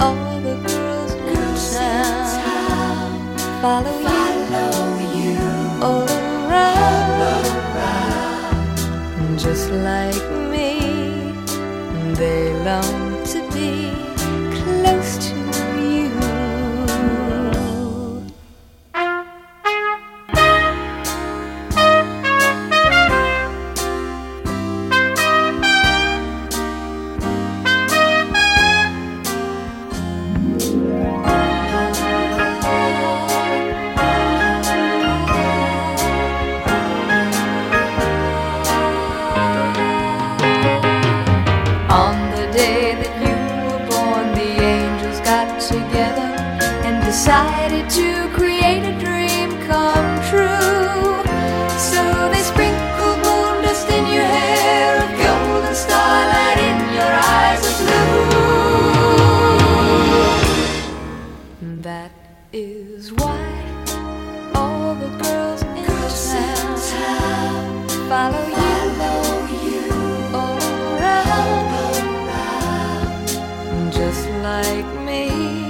all the girls in town follow you. All around. Just like me, they long decided to create a dream come true. So they sprinkled moon dust in your hair, a golden starlight in your eyes of blue. That is why all the girls in the town follow you. all around. Just like me,